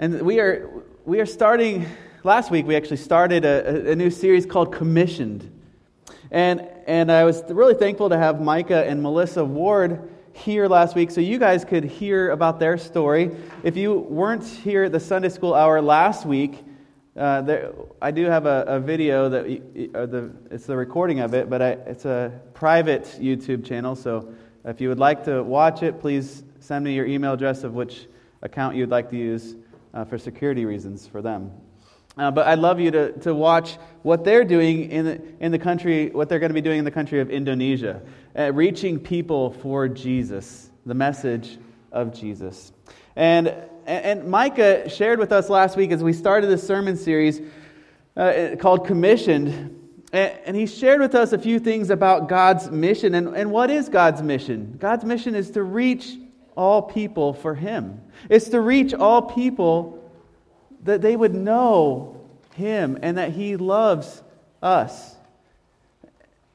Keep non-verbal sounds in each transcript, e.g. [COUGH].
And we are, we are starting, last week we actually started a, a new series called Commissioned. And, and I was really thankful to have Micah and Melissa Ward here last week so you guys could hear about their story. If you weren't here at the Sunday school hour last week, uh, there, I do have a, a video that uh, the, it's the recording of it, but I, it's a private YouTube channel. So if you would like to watch it, please send me your email address of which account you'd like to use uh, for security reasons for them. Uh, but I'd love you to, to watch what they're doing in the, in the country, what they're going to be doing in the country of Indonesia, uh, reaching people for Jesus, the message of Jesus. And, and Micah shared with us last week as we started this sermon series uh, called Commissioned. And he shared with us a few things about God's mission. And, and what is God's mission? God's mission is to reach all people for Him. It's to reach all people that they would know Him and that He loves us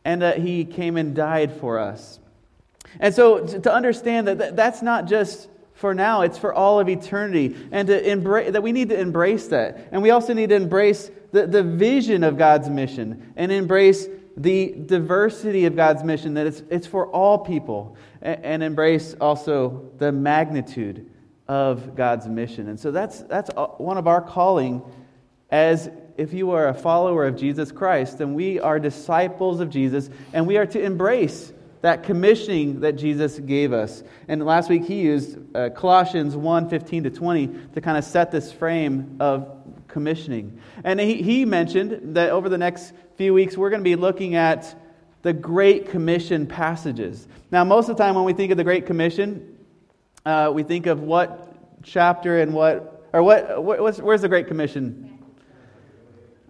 and that He came and died for us. And so to understand that that's not just for now, it's for all of eternity. And to embrace, that we need to embrace that. And we also need to embrace the, the vision of God's mission and embrace the diversity of God's mission, that it's, it's for all people, and, and embrace also the magnitude of God's mission. And so that's, that's one of our calling as if you are a follower of Jesus Christ, then we are disciples of Jesus, and we are to embrace that commissioning that Jesus gave us. And last week he used uh, Colossians 1 15 to 20 to kind of set this frame of commissioning. And he, he mentioned that over the next few weeks we're going to be looking at the Great Commission passages. Now, most of the time when we think of the Great Commission, uh, we think of what chapter and what, or what, what where's the Great Commission?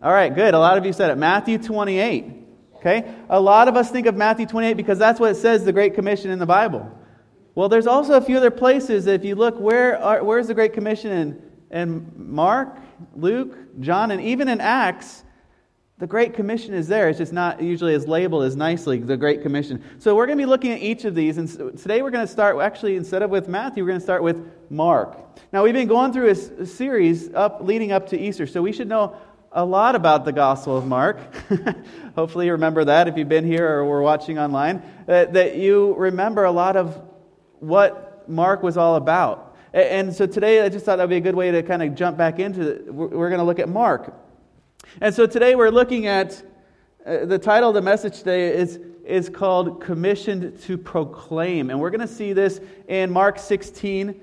All right, good. A lot of you said it. Matthew 28. Okay? A lot of us think of Matthew 28 because that's what it says, the Great Commission in the Bible. Well, there's also a few other places. If you look, where are, where's the Great Commission in, in Mark, Luke, John, and even in Acts? The Great Commission is there. It's just not usually as labeled as nicely, the Great Commission. So we're going to be looking at each of these. And today we're going to start, actually, instead of with Matthew, we're going to start with Mark. Now, we've been going through a, series up, leading up to Easter, so we should know a lot about the Gospel of Mark. [LAUGHS] Hopefully, you remember that if you've been here or were watching online, that, that you remember a lot of what Mark was all about. And so today, I just thought that would be a good way to kind of jump back into it. We're going to look at Mark. And so today we're looking at uh, the title of the message today is, is called Commissioned to Proclaim. And we're going to see this in Mark 16,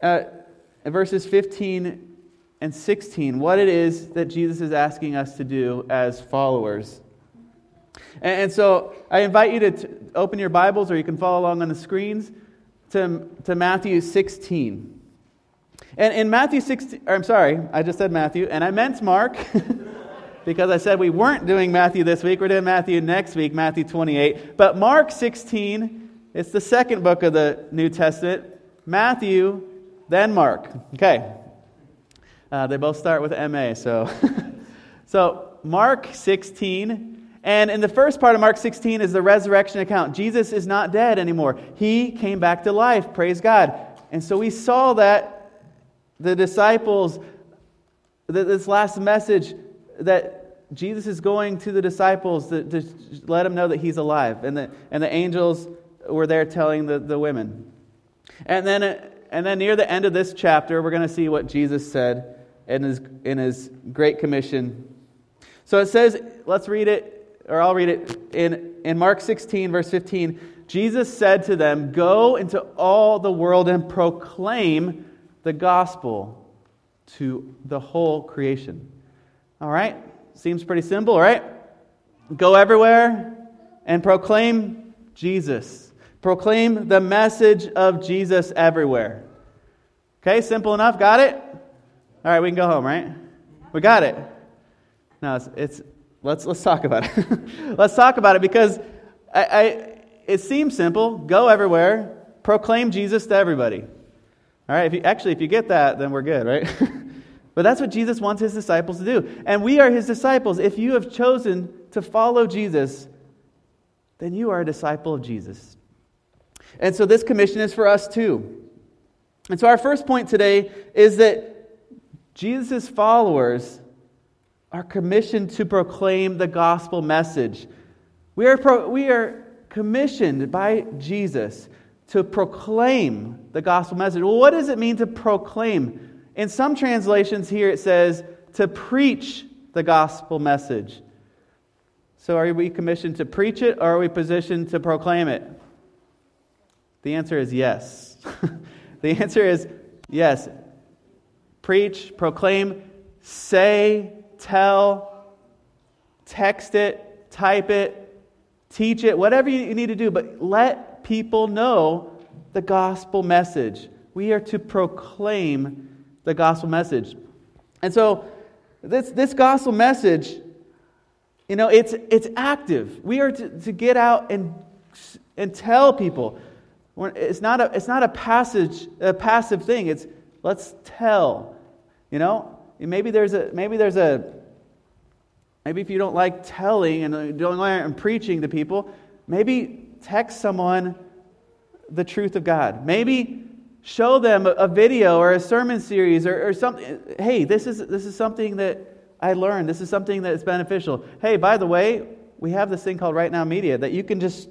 uh, verses 15 and 16, what it is that Jesus is asking us to do as followers. And, so I invite you to t- open your Bibles, or you can follow along on the screens, to, to Matthew 16. And in Matthew 16, I'm sorry, I just said Matthew, and I meant Mark [LAUGHS] because I said we weren't doing Matthew this week. We're doing Matthew next week, Matthew 28. But Mark 16, it's the second book of the New Testament. Matthew, then Mark. Okay. Uh, they both start with MA, so. [LAUGHS] so, Mark 16. And in the first part of Mark 16 is the resurrection account. Jesus is not dead anymore. He came back to life. Praise God. And so we saw that the disciples, this last message that Jesus is going to the disciples to, to let them know that he's alive. And the, and the angels were there telling the, the women. And then, and then near the end of this chapter, we're going to see what Jesus said in his, in his Great Commission. So it says, let's read it, or I'll read it. In, in Mark 16, verse 15, Jesus said to them, Go into all the world and proclaim the gospel to the whole creation. All right? Seems pretty simple, right? Go everywhere and proclaim Jesus. Proclaim the message of Jesus everywhere. Okay, simple enough. Got it? All right, we can go home, right? We got it. Now it's, it's let's let's talk about it. [LAUGHS] let's talk about it because I, I, it seems simple. Go everywhere, proclaim Jesus to everybody. All right, if you, actually, if you get that, then we're good, right? [LAUGHS] but that's what Jesus wants his disciples to do. And we are his disciples. If you have chosen to follow Jesus, then you are a disciple of Jesus. And so this commission is for us too. And so, our first point today is that Jesus' followers are commissioned to proclaim the gospel message. We are, pro- we are commissioned by Jesus to proclaim the gospel message. Well, what does it mean to proclaim? In some translations here it says to preach the gospel message. So are we commissioned to preach it or are we positioned to proclaim it? The answer is yes. [LAUGHS] the answer is yes. Preach, proclaim, say, tell, text it, type it, teach it, whatever you need to do, but let people know the gospel message. We are to proclaim the gospel message. And so, this, this gospel message, you know, it's, it's active. We are to, to get out and, and tell people. It's not, a, it's not a, passage, a passive thing. It's let's tell. You know, maybe there's a, maybe there's a, maybe if you don't like telling and uh, don't like and preaching to people, maybe text someone the truth of God. Maybe show them a video or a sermon series or, or something. Hey, this is, this is something that I learned. This is something that's beneficial. Hey, by the way, we have this thing called Right Now Media that you can just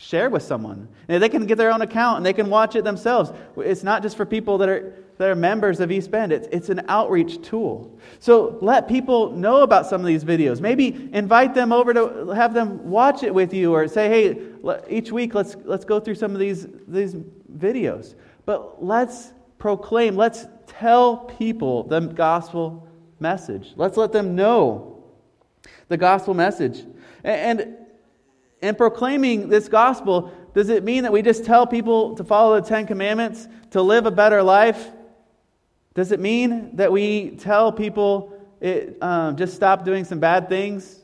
share with someone. And they can get their own account and they can watch it themselves. It's not just for people that are, that are members of East Bend, it's, it's an outreach tool. So let people know about some of these videos. Maybe invite them over to have them watch it with you or say, hey, each week let's, let's go through some of these, these videos. But let's proclaim, let's tell people the gospel message. Let's let them know the gospel message. And, and proclaiming this gospel, does it mean that we just tell people to follow the Ten Commandments, to live a better life? Does it mean that we tell people it, um, just stop doing some bad things?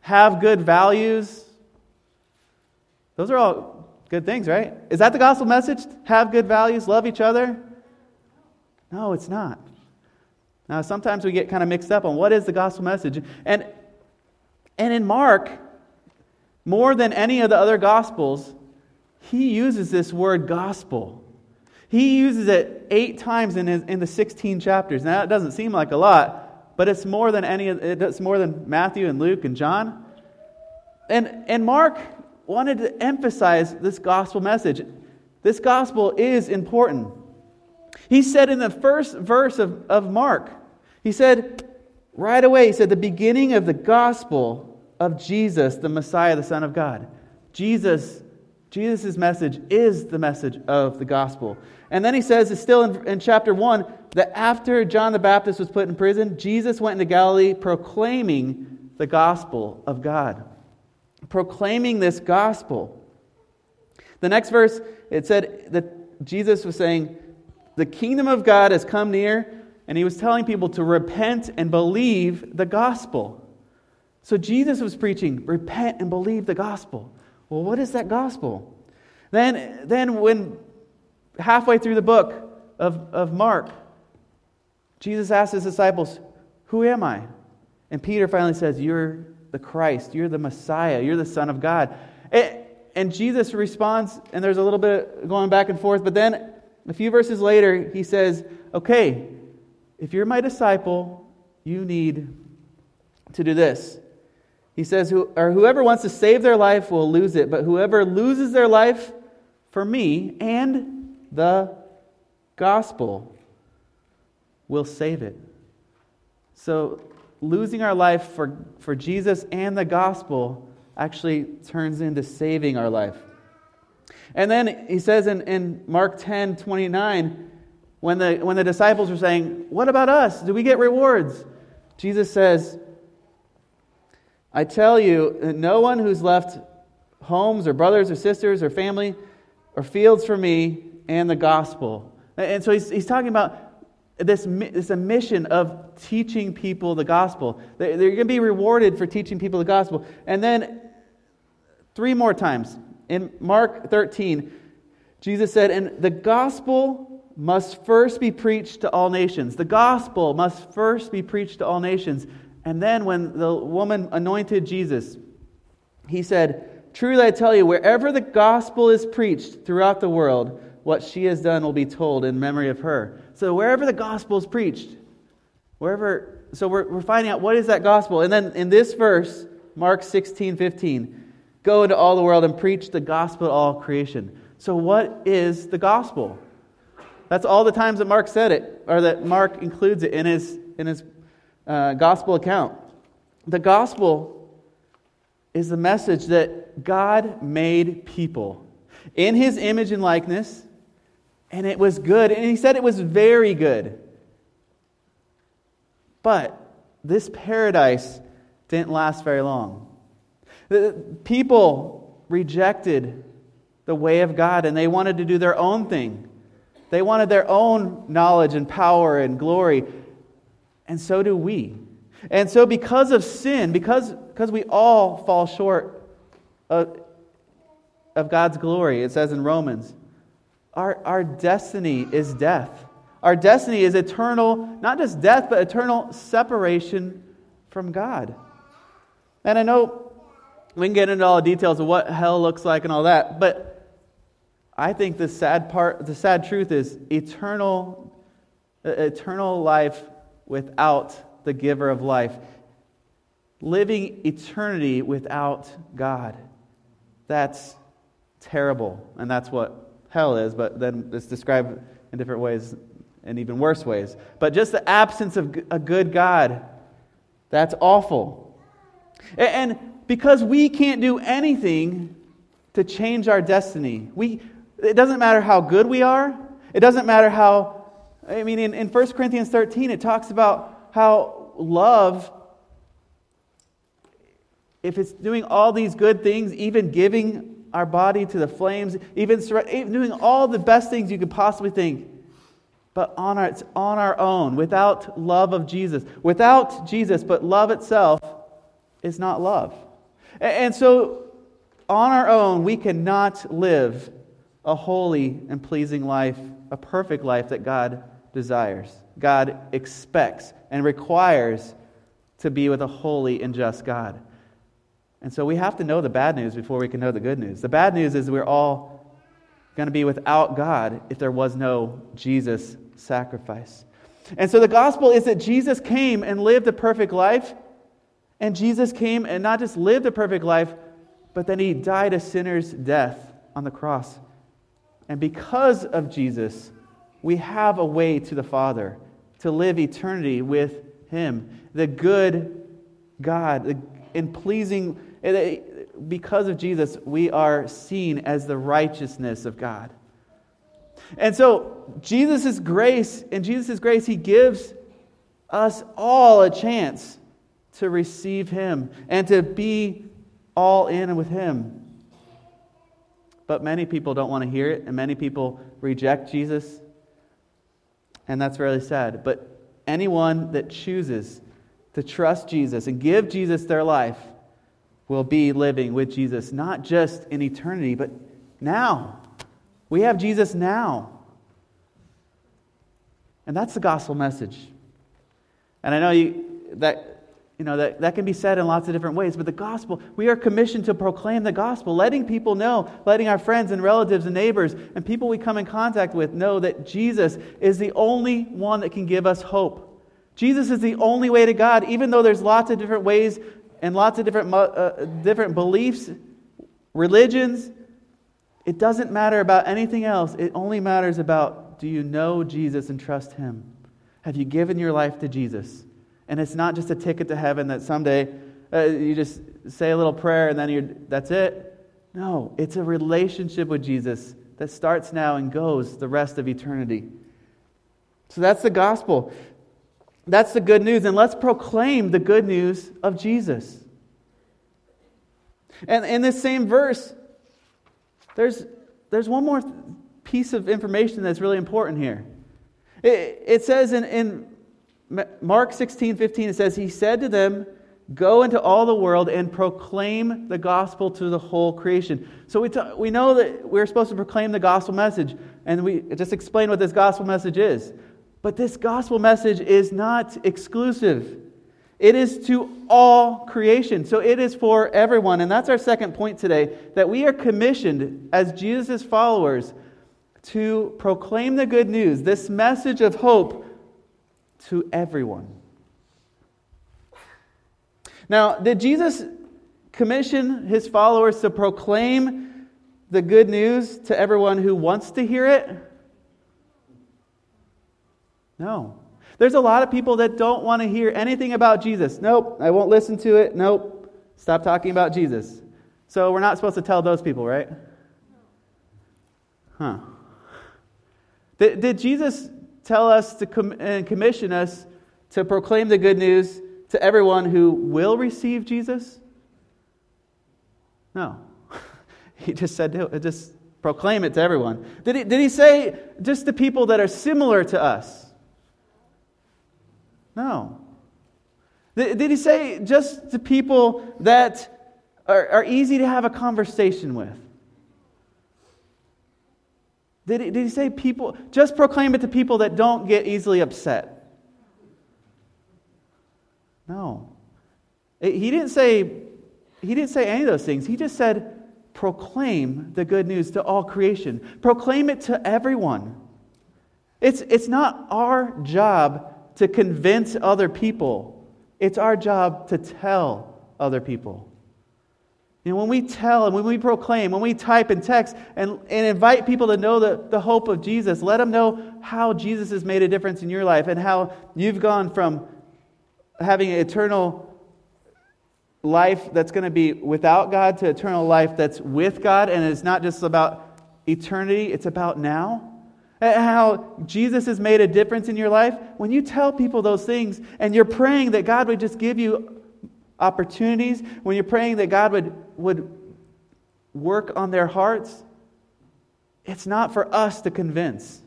Have good values? Those are all Good things, right? Is that the gospel message? Have good values, love each other? No, it's not. Now, sometimes we get kind of mixed up on what is the gospel message. And, and in Mark, more than any of the other gospels, he uses this word gospel. He uses it eight times in, his, in the 16 chapters. Now, that doesn't seem like a lot, but it's more than any. It's more than Matthew and Luke and John. And, and Mark wanted to emphasize this gospel message. This gospel is important. He said in the first verse of, of Mark, he said right away, he said, the beginning of the gospel of Jesus, the Messiah, the Son of God. Jesus, Jesus' message is the message of the gospel. And then he says, it's still in, in chapter 1, that after John the Baptist was put in prison, Jesus went into Galilee proclaiming the gospel of God proclaiming this gospel. The next verse, it said that Jesus was saying, The kingdom of God has come near, and he was telling people to repent and believe the gospel. So Jesus was preaching, Repent and believe the gospel. Well, what is that gospel? Then, then when halfway through the book of, of Mark, Jesus asked his disciples, Who am I? And Peter finally says, You're the Christ. You're the Messiah. You're the Son of God. And Jesus responds, and there's a little bit going back and forth, but then a few verses later, he says, Okay, if you're my disciple, you need to do this. He says, or whoever wants to save their life will lose it, but whoever loses their life for me and the gospel will save it. So losing our life for, for Jesus and the gospel actually turns into saving our life. And then he says in, in Mark 10 29, when the, when the disciples were saying, What about us? Do we get rewards? Jesus says, I tell you, no one who's left homes or brothers or sisters or family or fields for me and the gospel. And so he's, he's talking about this, this mission of teaching people the gospel. They're going to be rewarded for teaching people the gospel. And then three more times in Mark 13, Jesus said, And the gospel must first be preached to all nations. The gospel must first be preached to all nations. And then when the woman anointed Jesus, he said, Truly I tell you, wherever the gospel is preached throughout the world, what she has done will be told in memory of her. So wherever the gospel is preached, wherever, so we're, we're finding out what is that gospel. And then in this verse, Mark 16, 15, go into all the world and preach the gospel to all creation. So what is the gospel? That's all the times that Mark said it, or that Mark includes it in his, in his uh, gospel account. The gospel is the message that God made people in his image and likeness, and it was good. And he said it was very good. But this paradise didn't last very long. The people rejected the way of God and they wanted to do their own thing. They wanted their own knowledge and power and glory. And so do we. And so, because of sin, because, because we all fall short of, of God's glory, it says in Romans, our, our destiny is death. Our destiny is eternal, not just death, but eternal separation from God. And I know we can get into all the details of what hell looks like and all that, but I think the sad part, the sad truth is eternal, eternal life without the giver of life. Living eternity without God. That's terrible. And that's what hell is, but then it's described in different ways, in even worse ways. But just the absence of a good God, that's awful. And because we can't do anything to change our destiny, we, it doesn't matter how good we are, it doesn't matter how. I mean, in, in 1 Corinthians 13, it talks about how love, if it's doing all these good things, even giving our body to the flames, even doing all the best things you could possibly think, but on our, it's on our own, without love of Jesus. Without Jesus, but love itself is not love. And so, on our own, we cannot live a holy and pleasing life, a perfect life that God desires. God expects and requires to be with a holy and just God. And so we have to know the bad news before we can know the good news. The bad news is we're all going to be without God if there was no Jesus sacrifice. And so the gospel is that Jesus came and lived a perfect life. And Jesus came and not just lived a perfect life, but then he died a sinner's death on the cross. And because of Jesus, we have a way to the Father to live eternity with Him. The good God, in pleasing, uh, because of Jesus, we are seen as the righteousness of God. And so, Jesus' grace, in Jesus' grace, He gives us all a chance to receive Him and to be all in with Him. But many people don't want to hear it, and many people reject Jesus and that's really sad. But anyone that chooses to trust Jesus and give Jesus their life will be living with Jesus, not just in eternity, but now. We have Jesus now. And that's the gospel message. And I know you, that you know, that, that can be said in lots of different ways, but the gospel, we are commissioned to proclaim the gospel, letting people know, letting our friends and relatives and neighbors and people we come in contact with know that Jesus is the only one that can give us hope. Jesus is the only way to God, even though there's lots of different ways and lots of different, uh, different beliefs, religions. It doesn't matter about anything else. It only matters about do you know Jesus and trust Him? Have you given your life to Jesus? And it's not just a ticket to heaven that someday uh, you just say a little prayer and then you're, that's it. No, it's a relationship with Jesus that starts now and goes the rest of eternity. So that's the gospel. That's the good news. And let's proclaim the good news of Jesus. And in this same verse, there's, there's one more piece of information that's really important here. It, it says in, in Mark 16, 15, it says, He said to them, Go into all the world and proclaim the gospel to the whole creation. So we, t- we know that we're supposed to proclaim the gospel message, and we just explain what this gospel message is. But this gospel message is not exclusive. It is to all creation. So it is for everyone. And that's our second point today that we are commissioned as Jesus' followers to proclaim the good news, this message of hope to everyone. Now, did Jesus commission his followers to proclaim the good news to everyone who wants to hear it? No. There's a lot of people that don't want to hear anything about Jesus. Nope, I won't listen to it. Nope, stop talking about Jesus. So we're not supposed to tell those people, right? Huh. Did, did Jesus tell us to com- and commission us to proclaim the good news to everyone who will receive Jesus? No. [LAUGHS] he just said, to just proclaim it to everyone. Did he, did he say just the people that are similar to us? No. Did he say just to people that are, are easy to have a conversation with? Did he, did he say people, just proclaim it to people that don't get easily upset? No. He didn't say, he didn't say any of those things. He just said, proclaim the good news to all creation. Proclaim it to everyone. It's, it's not our job to convince other people. It's our job to tell other people. Know, when we tell and when we proclaim, when we type and text and, and invite people to know the, the hope of Jesus, let them know how Jesus has made a difference in your life and how you've gone from having eternal life that's going to be without God to eternal life that's with God. And it's not just about eternity, it's about now And how Jesus has made a difference in your life, when you tell people those things and you're praying that God would just give you opportunities, when you're praying that God would, would work on their hearts, it's not for us to convince,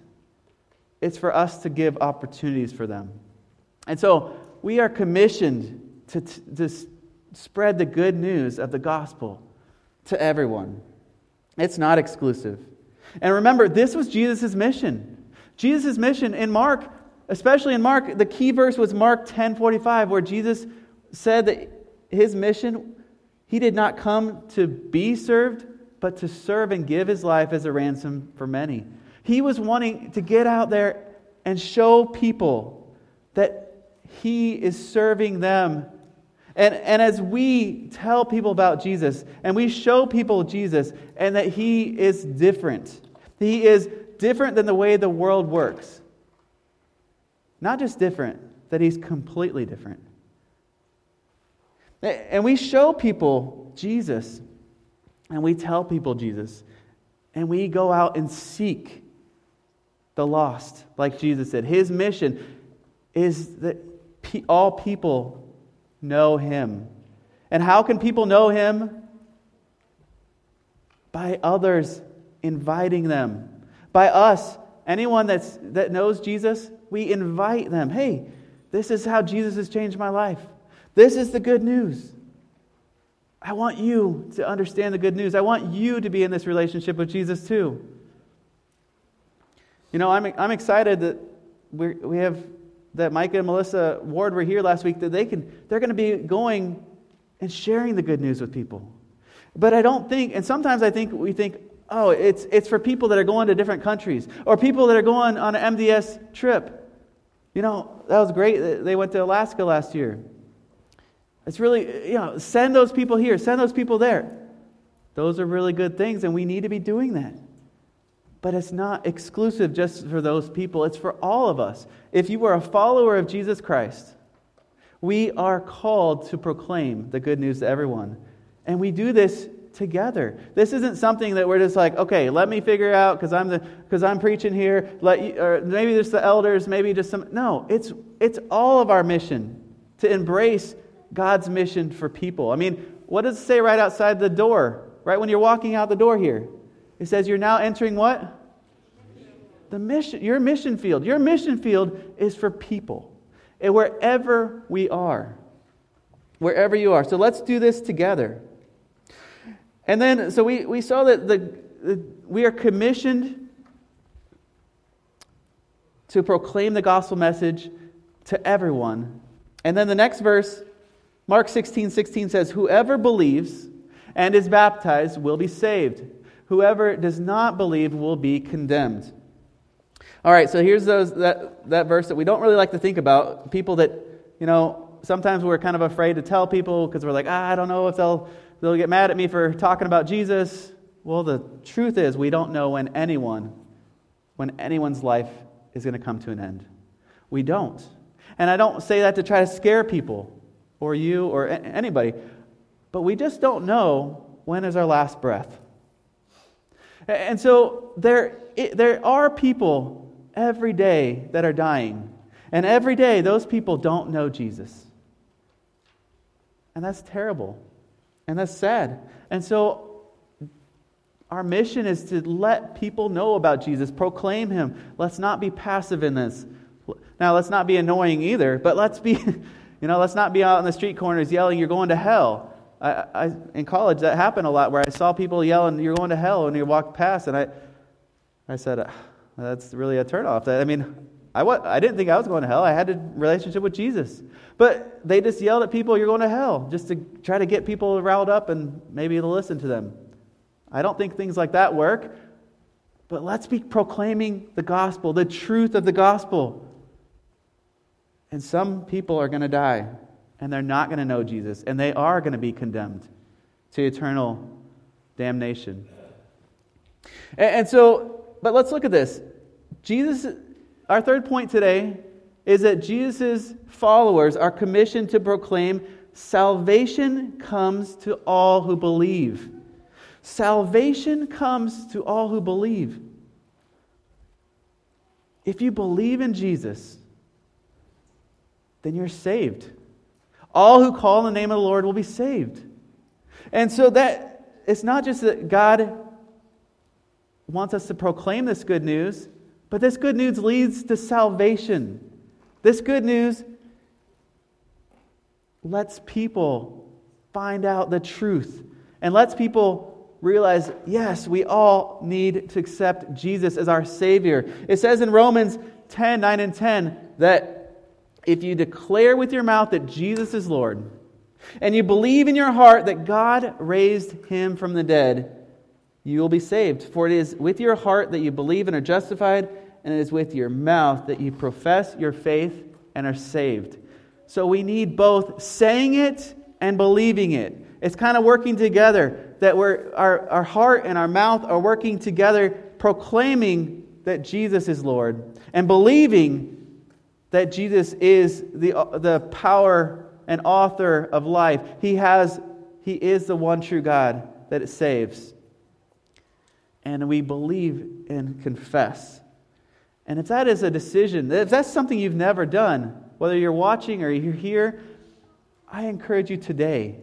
it's for us to give opportunities for them. And so we are commissioned to, to spread the good news of the gospel to everyone. It's not exclusive. And remember, this was Jesus' mission. Jesus' mission in Mark, especially in Mark, the key verse was Mark 10:45, where Jesus said that his mission, he did not come to be served, but to serve and give his life as a ransom for many. He was wanting to get out there and show people that he is serving them and, and as we tell people about Jesus and we show people Jesus and that he is different, he is different than the way the world works. Not just different, that he's completely different. And we show people Jesus and we tell people Jesus and we go out and seek the lost, like Jesus said. His mission is that all people know him. And how can people know him? By others inviting them. By us, anyone that's, that knows Jesus, we invite them. Hey, this is how Jesus has changed my life. This is the good news. I want you to understand the good news. I want you to be in this relationship with Jesus too. You know, I'm, I'm excited that we we have that Micah and Melissa Ward were here last week, that they can, they're going to be going and sharing the good news with people. But I don't think, and sometimes I think we think, oh, it's, it's for people that are going to different countries or people that are going on an MDS trip. You know, that was great. They went to Alaska last year. It's really, you know, send those people here, send those people there. Those are really good things, and we need to be doing that. But it's not exclusive just for those people, it's for all of us. If you are a follower of Jesus Christ, we are called to proclaim the good news to everyone. And we do this together. This isn't something that we're just like, okay, let me figure out because I'm the because I'm preaching here. Let you, or maybe just the elders, maybe just some. No, it's it's all of our mission to embrace God's mission for people. I mean, what does it say right outside the door? Right when you're walking out the door here, it says you're now entering what? The mission, your mission field. Your mission field is for people. And wherever we are. Wherever you are. So let's do this together. And then, so we, we saw that the, the we are commissioned to proclaim the gospel message to everyone. And then the next verse, Mark 16 16 says, Whoever believes and is baptized will be saved. Whoever does not believe will be condemned. All right, so here's those, that, that verse that we don't really like to think about. People that, you know, sometimes we're kind of afraid to tell people because we're like, ah, I don't know if they'll, they'll get mad at me for talking about Jesus. Well, the truth is, we don't know when anyone, when anyone's life is going to come to an end. We don't. And I don't say that to try to scare people or you or anybody, but we just don't know when is our last breath. And so there, there are people every day that are dying. And every day, those people don't know Jesus. And that's terrible. And that's sad. And so, our mission is to let people know about Jesus, proclaim him. Let's not be passive in this. Now, let's not be annoying either, but let's be, [LAUGHS] you know, let's not be out on the street corners yelling, You're going to hell. I, I, in college, that happened a lot where I saw people yelling, You're going to hell, and you walked past, and I, I said, uh, That's really a turnoff. I mean, I, I didn't think I was going to hell. I had a relationship with Jesus. But they just yelled at people, You're going to hell, just to try to get people riled up and maybe to listen to them. I don't think things like that work. But let's be proclaiming the gospel, the truth of the gospel. And some people are going to die, and they're not going to know Jesus, and they are going to be condemned to eternal damnation. And, so, but let's look at this. Jesus our third point today is that Jesus' followers are commissioned to proclaim salvation comes to all who believe. Salvation comes to all who believe. If you believe in Jesus, then you're saved. All who call on the name of the Lord will be saved. And so that it's not just that God wants us to proclaim this good news, but this good news leads to salvation. This good news lets people find out the truth and lets people realize yes, we all need to accept Jesus as our Savior. It says in Romans 10 9 and 10 that if you declare with your mouth that Jesus is Lord, and you believe in your heart that God raised him from the dead, you will be saved. For it is with your heart that you believe and are justified, and it is with your mouth that you profess your faith and are saved. So we need both saying it and believing it. It's kind of working together, that we're, our, our heart and our mouth are working together, proclaiming that Jesus is Lord and believing that Jesus is the, the power and author of life. He, has, he is the one true God that it saves. And we believe and confess and if that is a decision, if that's something you've never done, whether you're watching or you're here, I encourage you today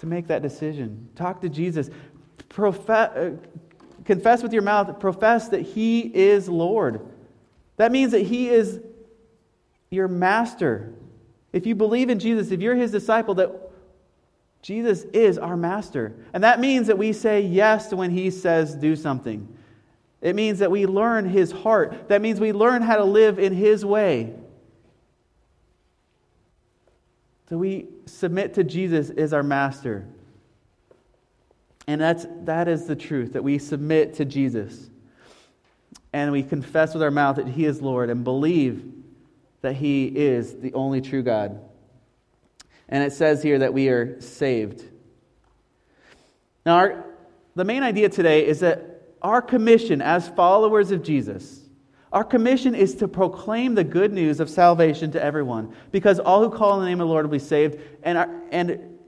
to make that decision. Talk to Jesus. Profess, uh, confess with your mouth, profess that He is Lord. That means that He is your master. If you believe in Jesus, if you're His disciple, that Jesus is our master. And that means that we say yes to when He says do something. It means that we learn His heart. That means we learn how to live in His way. So we submit to Jesus as our master. And that's, that is the truth, that we submit to Jesus. And we confess with our mouth that He is Lord and believe that He is the only true God. And it says here that we are saved. Now, our, the main idea today is that our commission as followers of Jesus, our commission is to proclaim the good news of salvation to everyone, because all who call on the name of the Lord will be saved. And, our, and,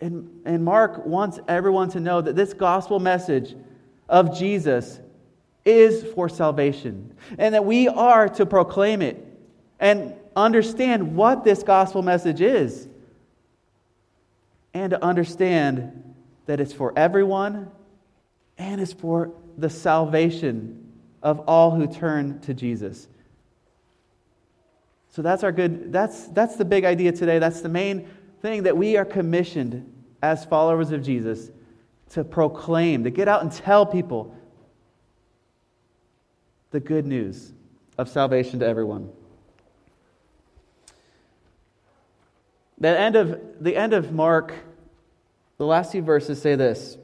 and, and Mark wants everyone to know that this gospel message of Jesus is for salvation, and that we are to proclaim it and understand what this gospel message is, and to understand that it's for everyone and it's for the salvation of all who turn to Jesus. So that's our good that's that's the big idea today. That's the main thing that we are commissioned as followers of Jesus to proclaim, to get out and tell people the good news of salvation to everyone. The end of, the end of Mark, the last few verses say this.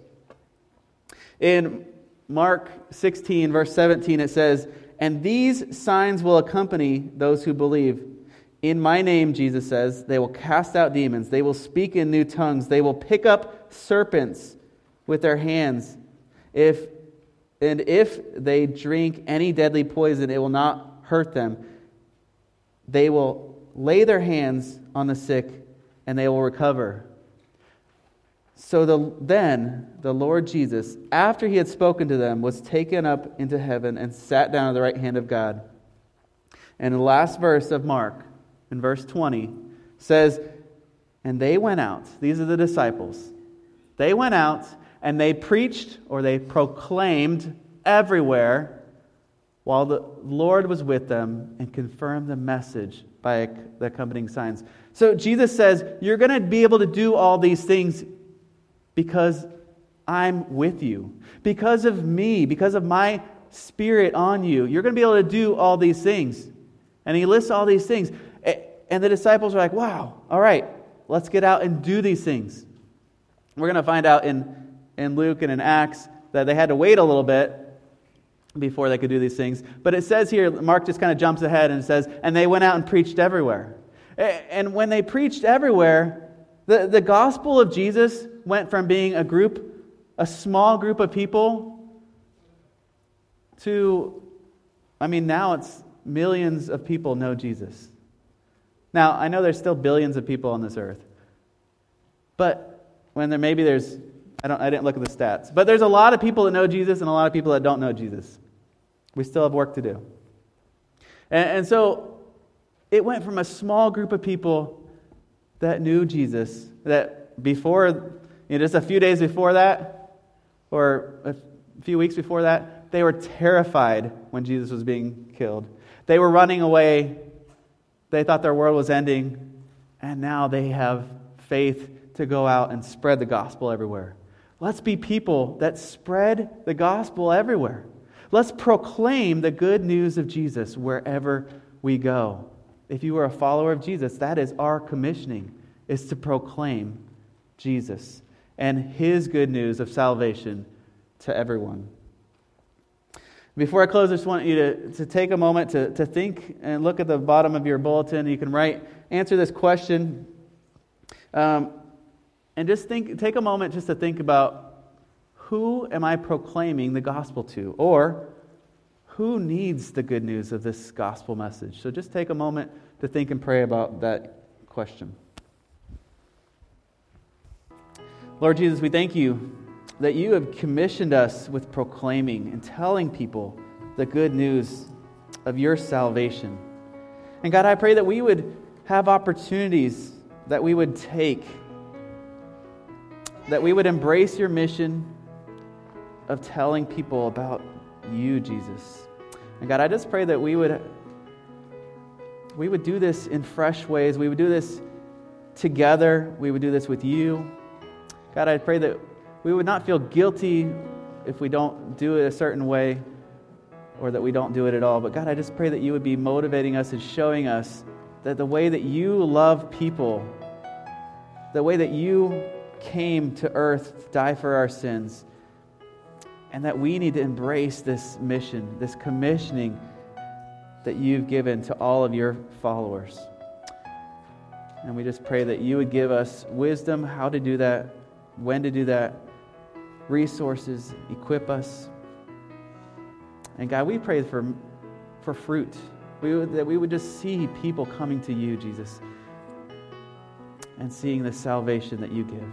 In Mark 16, verse 17, it says, And these signs will accompany those who believe. In my name, Jesus says, they will cast out demons, they will speak in new tongues, they will pick up serpents with their hands. If, and if they drink any deadly poison, it will not hurt them. They will lay their hands on the sick and they will recover. So the, then the Lord Jesus, after he had spoken to them, was taken up into heaven and sat down at the right hand of God. And the last verse of Mark, in verse 20, says, And they went out, these are the disciples, they went out and they preached or they proclaimed everywhere while the Lord was with them and confirmed the message by the accompanying signs. So Jesus says, You're going to be able to do all these things because I'm with you. Because of me, because of my spirit on you, you're going to be able to do all these things. And he lists all these things. And the disciples are like, Wow, all right, let's get out and do these things. We're going to find out in, in Luke and in Acts that they had to wait a little bit before they could do these things. But it says here, Mark just kind of jumps ahead and says, and they went out and preached everywhere. And when they preached everywhere, the, the gospel of Jesus went from being a group, a small group of people, to, I mean, now it's millions of people know Jesus. Now, I know there's still billions of people on this earth. But when there maybe there's I don't I didn't look at the stats. But there's a lot of people that know Jesus and a lot of people that don't know Jesus. We still have work to do. And, and so it went from a small group of people that knew Jesus, that before, you know, just a few days before that, or a few weeks before that, they were terrified when Jesus was being killed. They were running away. They thought their world was ending. And now they have faith to go out and spread the gospel everywhere. Let's be people that spread the gospel everywhere. Let's proclaim the good news of Jesus wherever we go. If you are a follower of Jesus, that is our commissioning, is to proclaim Jesus and his good news of salvation to everyone. Before I close, I just want you to, to take a moment to, to think and look at the bottom of your bulletin. You can write, answer this question. Um, and just think, take a moment just to think about who am I proclaiming the gospel to? Or who needs the good news of this gospel message? So just take a moment to think and pray about that question. Lord Jesus, we thank you that you have commissioned us with proclaiming and telling people the good news of your salvation. And God, I pray that we would have opportunities that we would take, that we would embrace your mission of telling people about you, Jesus. And God, I just pray that we would we would do this in fresh ways. We would do this together. We would do this with you. God, I pray that we would not feel guilty if we don't do it a certain way or that we don't do it at all. But God, I just pray that you would be motivating us and showing us that the way that you love people, the way that you came to earth to die for our sins, and that we need to embrace this mission, this commissioning that you've given to all of your followers. And we just pray that you would give us wisdom how to do that, when to do that, resources, equip us. And God, we pray for, for fruit. We would, that we would just see people coming to you, Jesus, and seeing the salvation that you give.